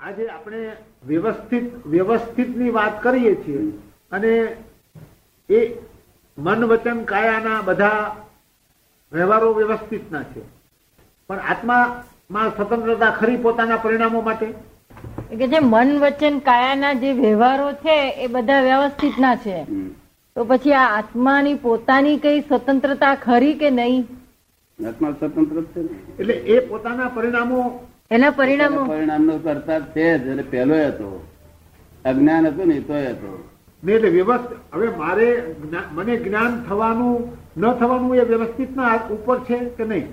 આજે આપણે વ્યવસ્થિત વ્યવસ્થિતની વાત કરીએ છીએ અને એ મન વચન કાયાના બધા વ્યવહારો વ્યવસ્થિતના છે. પણ આત્મામાં સ્વતંત્રતા ખરી પોતાના પરિણામો માટે? કે જે મન વચન કાયાના જે વ્યવહારો છે એ બધા વ્યવસ્થિત ના છે તો પછી આ આત્માની પોતાની કઈ સ્વતંત્રતા ખરી કે નહીં? આત્મા સ્વતંત્ર છે એટલે એ પોતાના પરિણામો એના પરિણામો? પરિણામનો કરતા તે જ. અને પહેલો હતો. અજ્ઞાન હતું ને તો હતો. નહીં એટલે વ્યવસ્થિત. હવે મારે મને જ્ઞાન થવાનું ન થવાનું એ વ્યવસ્થિતના ઉપર છે કે નહીં?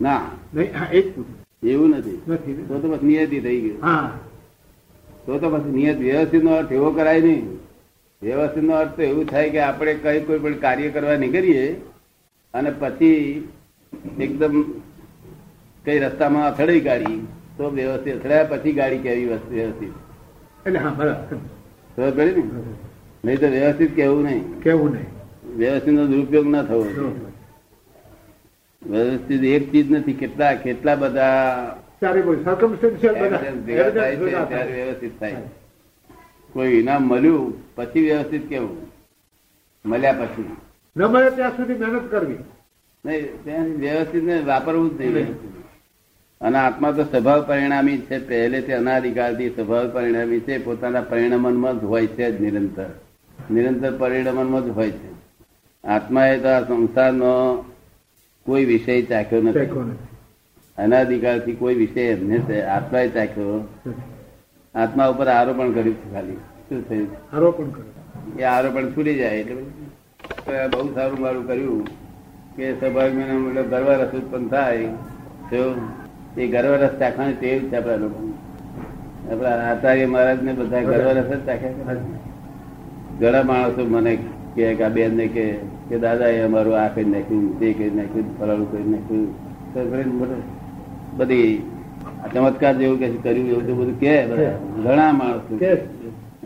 ના. નહીં. એવું નથી. નથી તો તો બસ નિયતિ થઈ ગયું હા. તો તો પછી નિયત વ્યવસ્થિત નો અર્થ એવો કરાય નહીં. વ્યવસ્થિત નો અર્થ તો એવું થાય કે આપણે કઈ કોઈ પણ કાર્ય કરવા નીકળીએ અને પછી એકદમ કઈ રસ્તામાં અથડાઈ ગાડી તો વ્યવસ્થિત. અથડાયા પછી ગાડી કેવી વસ્તુ વ્યવસ્થિત? એટલે હા બરાબર ખબર પડી ને? નહીં તો વ્યવસ્થિત કેવું નહીં. કેવું નહીં? વ્યવસ્થિત નો દુરુપયોગ ના થવો વ્યવસ્થિત એક ચીજ નથી. કેટલા કેટલા બધા. વ્યવસ્થિત થાય. કોઈ ઇનામ મળ્યું પછી વ્યવસ્થિત કેવું? મળ્યા પછી. ન મળે ત્યાં સુધી મહેનત કરવી. નહીં ત્યાં વ્યવસ્થિત ને વાપરવું જ નહીં. વ્યવસ્થિત. અને આત્મા તો સ્વભાવ પરિણામી છે. પહેલેથી અનાધિકારથી સ્વભાવ પરિણામી છે. પોતાના પરિણમનમાં જ હોય છે જ નિરંતર. નિરંતર પરિણમનમાં જ હોય છે. આત્માએ તો આ સંસારનો કોઈ વિષય ચાખ્યો નથી. અનાધિકારથી કોઈ વિષય એમને આત્માએ ચાખ્યો. આત્મા ઉપર આરોપણ કર્યું છે ખાલી. શું થયું? આરોપણ કર્યું. એ આરોપણ છૂટી જાય એટલે બહુ સારું મારું કર્યું કે સ્વાભાવિક મતલબ ગરવા રસ ઉત્પન્ન થાય. તો એ ગર્વરસ ચાખવાની ટેવ છે આપણા લોકો આપણા આચાર્ય મહારાજ ને બધા ગર્વરસ જ ચાખ્યા ઘણા માણસો મને કે આ બેન ને કે દાદા એ અમારું આ કરી નાખ્યું તે કરી નાખ્યું ફલાણું કરી નાખ્યું. બધું ચમત્કાર જેવું કે કર્યું એવું તો બધું કે ઘણા માણસો.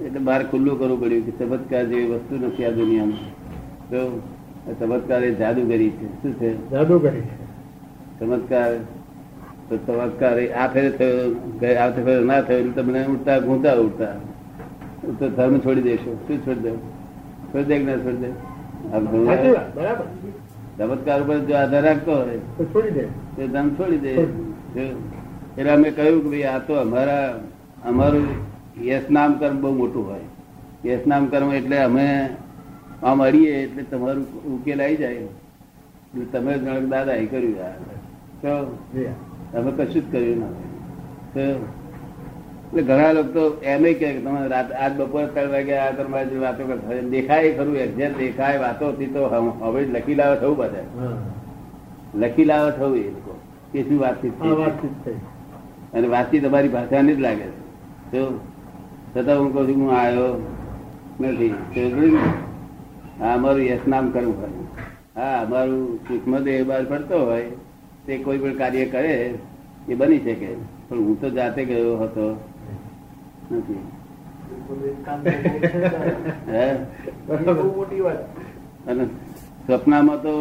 એટલે બહાર ખુલ્લું કરવું પડ્યું કે ચમત્કાર જેવી વસ્તુ નથી આ દુનિયામાં. તો ચમત્કાર એ જાદુગરી છે. શું છે? જાદુગરી છે. ચમત્કાર તો આ ફેરે થયો આ ફેરે ના થયો તમને ઉઠતા ઘૂંટા ઉઠતા તો ધર્મ છોડી દેશો. શું છોડી દે છોડી દે કે ના છોડી દે? ચમત્કાર ઉપર જો આધાર રાખતો હોય છોડી દે. તે ધર્મ છોડી દે. એટલે અમે કહ્યું કે ભાઈ આ તો અમારા અમારું યશ નામ કર્મ બહુ મોટું હોય. યશ નામ કર્મ એટલે અમે આમ અડીએ એટલે તમારું ઉકેલ આવી જાય. તમે દાદા એ કર્યું. તો અમે કશું જ કર્યું ના એટલે ઘણા લોકો તો એમ કે તમે રાત આજ બપોર ત્રણ વાગે આ તમારી જે વાતો કરતા દેખાય ખરું એક્ઝેક્ટ દેખાય વાતોથી તો હવે લખી લાવે થવું બધા. લખી લાવે થવું એ લોકો. કે શું વાતચીત થઈ? અને વાતચીત તમારી ભાષાની જ લાગે છે. તો છતાં હું કહું છું હું આવ્યો નથી? આ અમારું યશ નામ કરવું હોય. હા અમારું સૂક્ષ્મદેહ બહાર પડતો હોય તે કોઈ પણ કાર્ય કરે, એ બની શકે પણ હું તો જાતે ગયો હતો નથી અને સપનામાં તો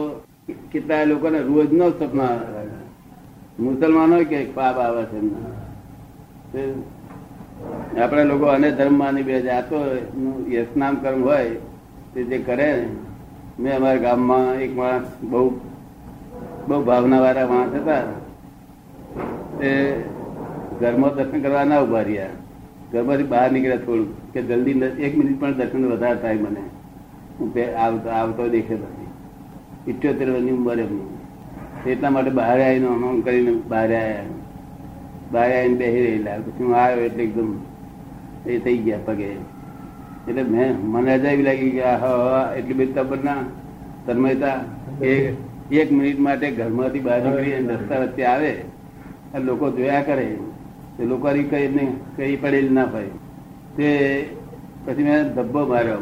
કેટલાય લોકોને રોજ નો સપના. મુસલમાનો કે પાપ આવે છે. આપણે લોકો અને ધર્મ માની બે જાતો યશનામ કર્મ હોય, તે જે કરે, મેં અમારા ગામમાં એક માણસ બહુ બહુ ભાવના વાળા માણસ હતા. તે ઘરમાં દર્શન કરવા ના ઊભા રહ્યા. ઘરમાંથી બહાર નીકળ્યા થોડું કે જલ્દી એક મિનિટ પણ દર્શન વધારે થાય મને. હું આવતો દેખે નથી ઇઠ્યોતેર વર્ષની ઉંમર એમની. એટલા માટે બહાર આવીને આમ કરીને બહાર આવ્યા બહાર આવીને બેસી રહેલા. પછી હું આવ્યો એટલે એકદમ એ થઈ ગયા પગે. એટલે મેં, મને અજાવી લાગી કે હા એટલી બધી તબરના તન્મયતા, એક એક મિનિટ માટે ઘરમાંથી બહાર નીકળી અને રસ્તા વચ્ચે આવે અને લોકો જોયા કરે. તે લોકો કઈ નહીં કઈ પડેલ ના હોય. તે પછી મેં ધબ્બો માર્યો.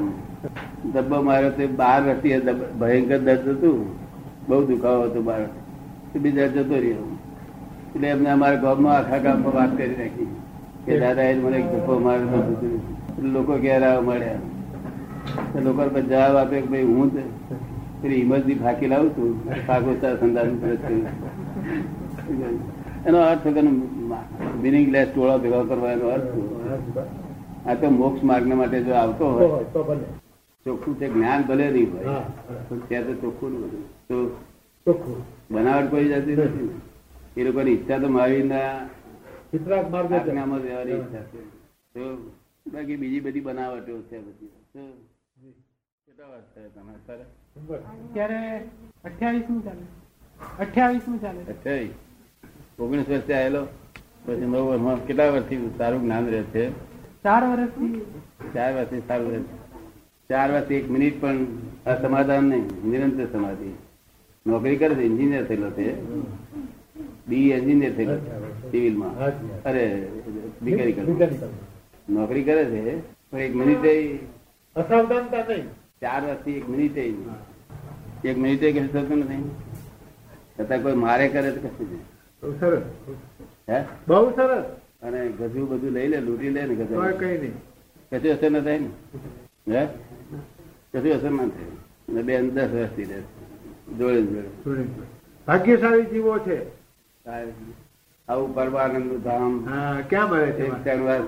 ધબ્બો માર્યો તે બહાર રસી ભયંકર દર્દ હતું. બહુ દુખાવો હતો બાર તે બીજા જતો રહ્યો. એટલે એમને અમારા ગામમાં આખા ગામમાં વાત કરી નાખી. કે દાદા એ મને ધબ્બો માર્યો લોકો ઘેરા મળ્યા તો લોકો જવાબ આપે કે ભાઈ હું જ પેલી ફાંકી લાવું છું. સંદાસ એનો અર્થ મિનિંગલેસ ટોળા ભેગા કરવા એનો અર્થ આ તો મોક્ષ માર્ગ માટે જો આવતો હોય ચોખ્ખું છે જ્ઞાન ભલે નહીં હોય પણ ત્યાં તો ચોખ્ખું નહીં તો ચોખ્ખું. બનાવટ કોઈ જતી નથી. એ લોકોની ઈચ્છા તો મારી ચિત્રાગ માર્ગદર્શન આજ્ઞામાં રહેવાની ઈચ્છા છે. તો બાકી બીજી બધી બનાવટો છે બધી. કેટલા વર્ષ થયા તમારે સર ત્યારે અઠ્યાવીસનું ચાલે. અઠ્યાવીસનું ચાલે. અઠ્યાવીસ. ઓગણીસ વર્ષે આવેલો. પછી નવ વર્ષમાં કેટલા વર્ષથી સારું જ્ઞાન રહે છે? ચાર વર્ષથી. ચાર વર્ષથી સારું રહે છે. ચાર વર્ષથી એક મિનિટ પણ અસમાધાન નહીં. નિરંતર સમાધિ. નોકરી કરે છે એન્જિનિયર થયેલો છે. બી એન્જિનિયર થયેલો સિવિલમાં. અરે દીકરી કરે નોકરી કરે છે પણ એક મિનિટ અસાવધાનતા નહીં. ચાર વર્ષથી એક મિનિટે એક મિનિટે કશું થતું નથી છતાં કોઈ મારે કરે તો કશું નહીં. સરસ. હે? બહુ સરસ. અને ગજુ બધું લઈ લે લૂંટી લે ને ગજુ કોઈ નહીં. કશું અસર ન થાય ને. હે? કશું અસર ના થાય. અને બે દસ વર્ષથી રહે. જોડે જોડે. ભાગ્યશાળી જીવો છે. આવું પરમાનંદ ધામ. હા ક્યાં મળે છે?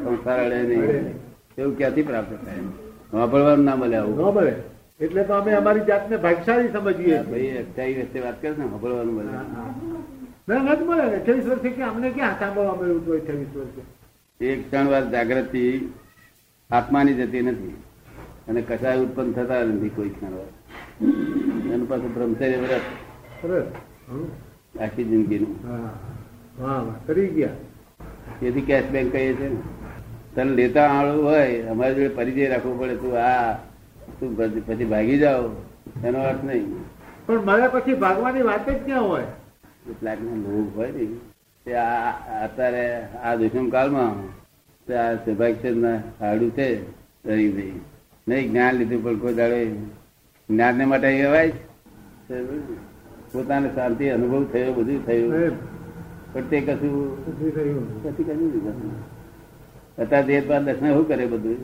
સંસાર અડે નહીં. એવું ક્યાંથી પ્રાપ્ત થાય? વાપરવાનું ના મળે આવું. ન મળે. એટલે તો અમે અમારી જાતને ભાગશાળી સમજીએ ભાઈ અઠ્યાવીસ વર્ષે વાત કરે ને વાપરવાનું મળે. ના નથી મળે. અઠાવીસ અઠ્યાવીસ વર્ષે કે અમને ક્યાં સાંભળવા મળ્યું હતું અઠ્યાવીસ વર્ષે? એક ક્ષણ વાર જાગૃતિ આત્માની જતી નથી. અને કસાય ઉત્પન્ન થતા નથી કોઈ ક્ષણ વાર. એનું પાછું બ્રહ્મચર્ય વ્રત. આખી જિંદગીનું. કરી ગયા. તેથી કેશ બેંક કહીએ છીએ ને. તને લેતા આળું હોય અમારી જોડે પરિચય રાખવો પડે તું આ તું પછી ભાગી જાઓ એનો અર્થ નહીં. પણ મારા પછી ભાગવાની વાત જ ક્યાં હોય? કેટલાક લોભ હોય ને. તે આ અત્યારે આ દુષ્મ કાળમાં તે આ સૌભાગ્યચંદ હાડું છે રવિભાઈ નહીં જ્ઞાન લીધું પણ કોઈ દાડો જ્ઞાનને માટે કહેવાય. પોતાને શાંતિ અનુભવ થયો બધું થયું. પણ તે કશું. પછી કશું નહીં અત્યારે દેહ બાદ દર્શન શું કરે બધું?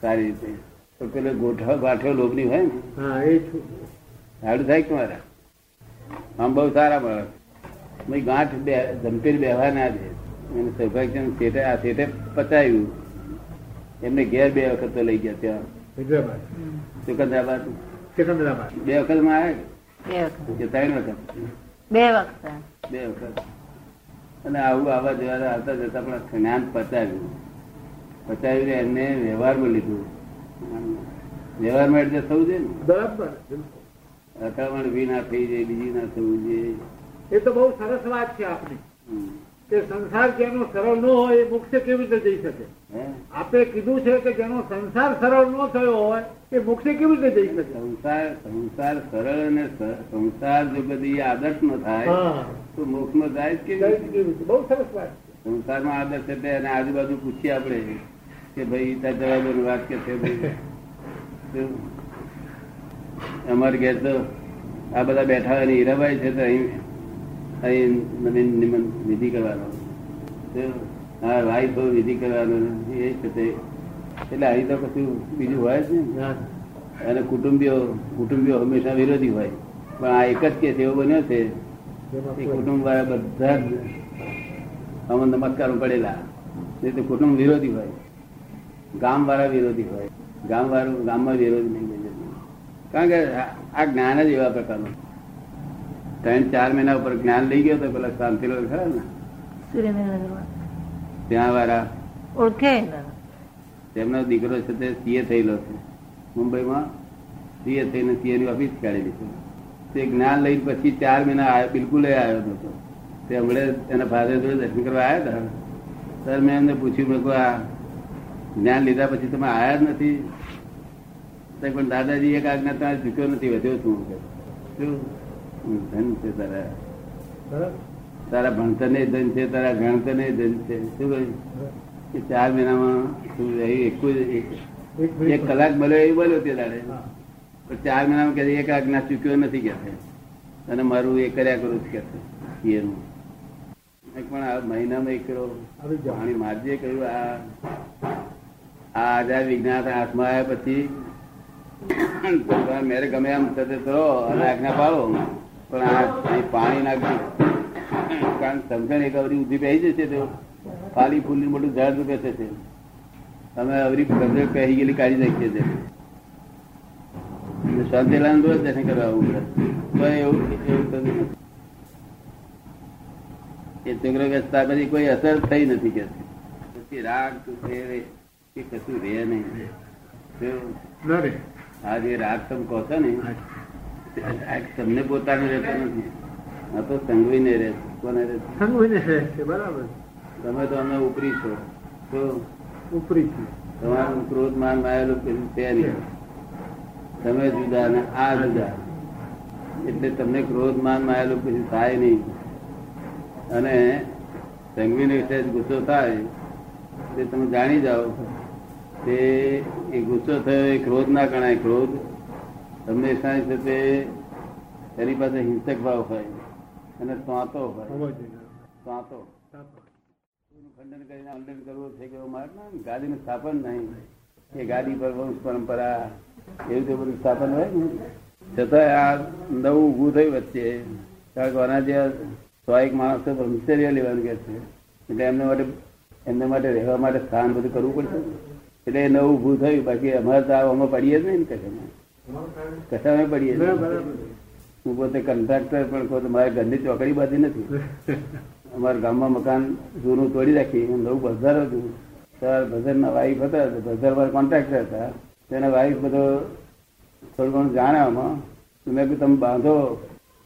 સારી રીતે. પણ પેલો ગોઠવા ગાંઠો લોભની હોય ને? હા એ છું હાડું થાય કે મારા? આમ બહુ સારા મળે ગાંઠ બે ધમપીર બેહવા ના દે. એને સૌભાગ્ય શેઠે આ શેઠે પચાવ્યું એમને ઘેર બે વખત તો લઈ ગયા ત્યાં. હૈદરાબાદ. સિકંદરાબાદ. સિકંદરાબાદ. બે વખતમાં આવ્યા બે વખત. કે ત્રણ વખત? બે વખત. બે વખત. અને આવું આવા જવા આવતા જતા પણ જ્ઞાન પચાવ્યું પચાવ્યું એમને વ્યવહારમાં લીધું. વ્યવહારમાં એડજસ્ટ થવું છે ને. બરાબર અથડામણ વી ના થઈ જાય બીજી ના થવું જોઈએ. એ તો બહુ સરસ વાત છે આપની. કે સંસાર જેનો સરળ ન હોય એ મોક્ષે કેવી રીતે જઈ શકે? આપે કીધું છે કે જેનો સંસાર સરળ ન થયો હોય એ મોક્ષે કેવી રીતે જઈ શકે? સંસાર સંસાર સરળ અને સંસાર જો બધી આદર્શ ન થાય તો મોક્ષમાં જાય કેવી રીતે? બહુ સરસ વાત છે. સંસારમાં આદર્શ એટલે એને આજુબાજુ પૂછીએ આપણે. કે ભાઈ ત્યાં વાત કે છે ભાઈ? અમારે ઘેર તો આ બધા બેઠા હોય હીરાબાઈ છે તો અહીં અહીં મને વિધિ કરવાનો? હા વાઈફ વિધિ કરવાનો એ છે. તે એટલે અહીં તો કશું બીજું હોય છે અને કુટુંબીઓ કુટુંબીઓ હંમેશા વિરોધી હોય. પણ આ એક જ કેસ એવો બન્યો છે. એ કુટુંબ વાળા બધા જ અમે નમસ્કારો પડેલા એ તો કુટુંબ વિરોધી હોય. ગામ વાળા વિરોધી હોય. ગામ વાળું ગામમાં વિરોધી નહીં. કારણ કે આ- જ્ઞાન જ એવા પ્રકારનું ત્રણ ચાર મહિના ઉપર જ્ઞાન લઈ ગયો તો પેલા શાંતિ ખરા ને? ત્યાં વાળા. ઓળખે તેમનો દીકરો છે તે સીએ થયેલો છે. મુંબઈમાં સીએ થઈને સીએ ની ઓફિસ કાઢેલી છે. તે જ્ઞાન લઈને પછી ચાર મહિના બિલકુલ આવ્યો નતો તે હમણાં એના ફાધર જોડે દર્શન કરવા આવ્યા હતા. સર મેં એમને પૂછ્યું મેં આ જ્ઞાન લીધા પછી તમે આયા જ નથી. પણ દાદાજી એક આજ્ઞા તમારે ચૂક્યો નથી વધ્યો છું શું? ધન છે તારા. તારા ભણતર ને ધન છે તારા ગણતર ને ધન છે. શું કહ્યું? કે ચાર મહિનામાં શું એક એક. કલાક મળ્યો એ બોલ્યો તે દાડે. પણ ચાર મહિનામાં કે એક આજ્ઞા ચૂક્યો નથી કે અને મારું એ કર્યા કરું છું કે એનું. પણ આ મહિનામાં એક કરો જાણી. મારજે કહ્યું આ આ આધાર વિજ્ઞાન હાથમાં આવ્યા પછી તમારે મેરે ગમે એમ થતો કરો અને આજ્ઞા પાડો. પણ આ પાણી નાખજો કારણ સમજણ એક અવરી ઊંધી પહેરી જશે તો. પાલી ફૂલની મોટું ઝાડ રૂપે થશે તમે અવરી સમજણ પહેરી ગયેલી કાઢી નાખીએ છીએ. શાંતિલાલ રોજ દર્શન કરવા આવું તો એવું એવું તો નથી. એ કે પછી કોઈ અસર થઈ નથી કે. રાગ, તો એ કશું રે નહીં. આ જે રાગ તમે કહો છો ને તમને પોતાને રહેતો નથી. આ તો સંગવીને રહે કોને રહે છે? સંગવીને રહે બરાબર. તમે તો અમે ઉપરી છો. તો ઉપરી છો. તમારું ક્રોધ માન માયેલું પેલું તે નહીં. તમે જુદા ને આ જુદા. એટલે તમને ક્રોધ માન માયેલું પછી થાય નહીં. અને સંગવીને વિશે ગુસ્સો થાય એટલે તમે જાણી જાઓ તે એ ગુસ્સો થયો એ ક્રોધ ના ગણાય ક્રોધ. તમને સાંજ તે એની પાસે હિંસક ભાવ હોય અને સ્વાતો હોય. સ્વાતો. ખંડન કરીને ખંડન કરવું છે કે મારે ને ગાદીનું સ્થાપન નહીં. એ ગાદી પર વંશ પરંપરા એવું તો બધું સ્થાપન હોય ને? છતાં આ નવું ઊભું થયું વચ્ચે. કારણ કે આના જે સો એક માણસો બ્રહ્મચર્ય લેવાનું કે છે. એટલે એમને માટે એમને માટે રહેવા માટે સ્થાન બધું કરવું પડશે એટલે નવું ઊભું થયું બાકી અમારે તો આમાં પડીએ જ નહીં ને કશામાં. કશામાં પડીએ હું પોતે કોન્ટ્રાક્ટર પણ કહું મારે ઘરની ચોકડી બાંધી નથી. અમારા ગામમાં મકાન જૂનું તોડી રાખી હું નવું બજાર હતું. ત્યારે બજારના વાઈફ હતા તો બજાર મારા કોન્ટ્રાક્ટર હતા. તેના વાઈફ બધો થોડું ઘણું જાણે આમાં. મેં કહ્યું તમે બાંધો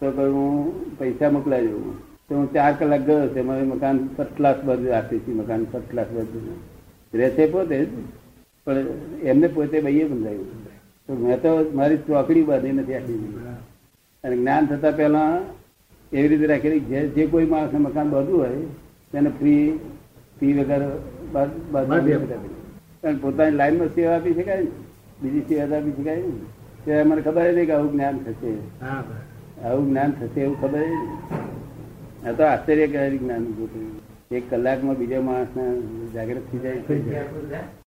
તો કહ્યું હું પૈસા મોકલાવી દઉં. તો હું ચાર કલાક ગયો છે મારે મકાન ફર્સ્ટ ક્લાસ બધું આપી છે મકાન ફર્સ્ટ ક્લાસ બધું રહેશે પોતે જ. પણ એમને પોતે ભાઈએ સમજાયું તો મેં તો મારી ચોકડી બાંધી નથી આખી અને જ્ઞાન થતા પહેલા એવી રીતે રાખેલી જે જે કોઈ માણસને મકાન બાંધવું હોય તેને ફ્રી ફી વગર બાંધી કારણ પોતાની લાઈનમાં સેવા આપી શકાય ને? બીજી સેવા આપી શકાય ને? ત્યારે મને ખબર નહીં કે આવું જ્ઞાન થશે. હા આવું જ્ઞાન થશે એવું ખબર. આ તો આશ્ચર્યકારી જ્ઞાન ઉભું થયું. એક કલાકમાં બીજા માણસને જાગૃત થઈ જાય.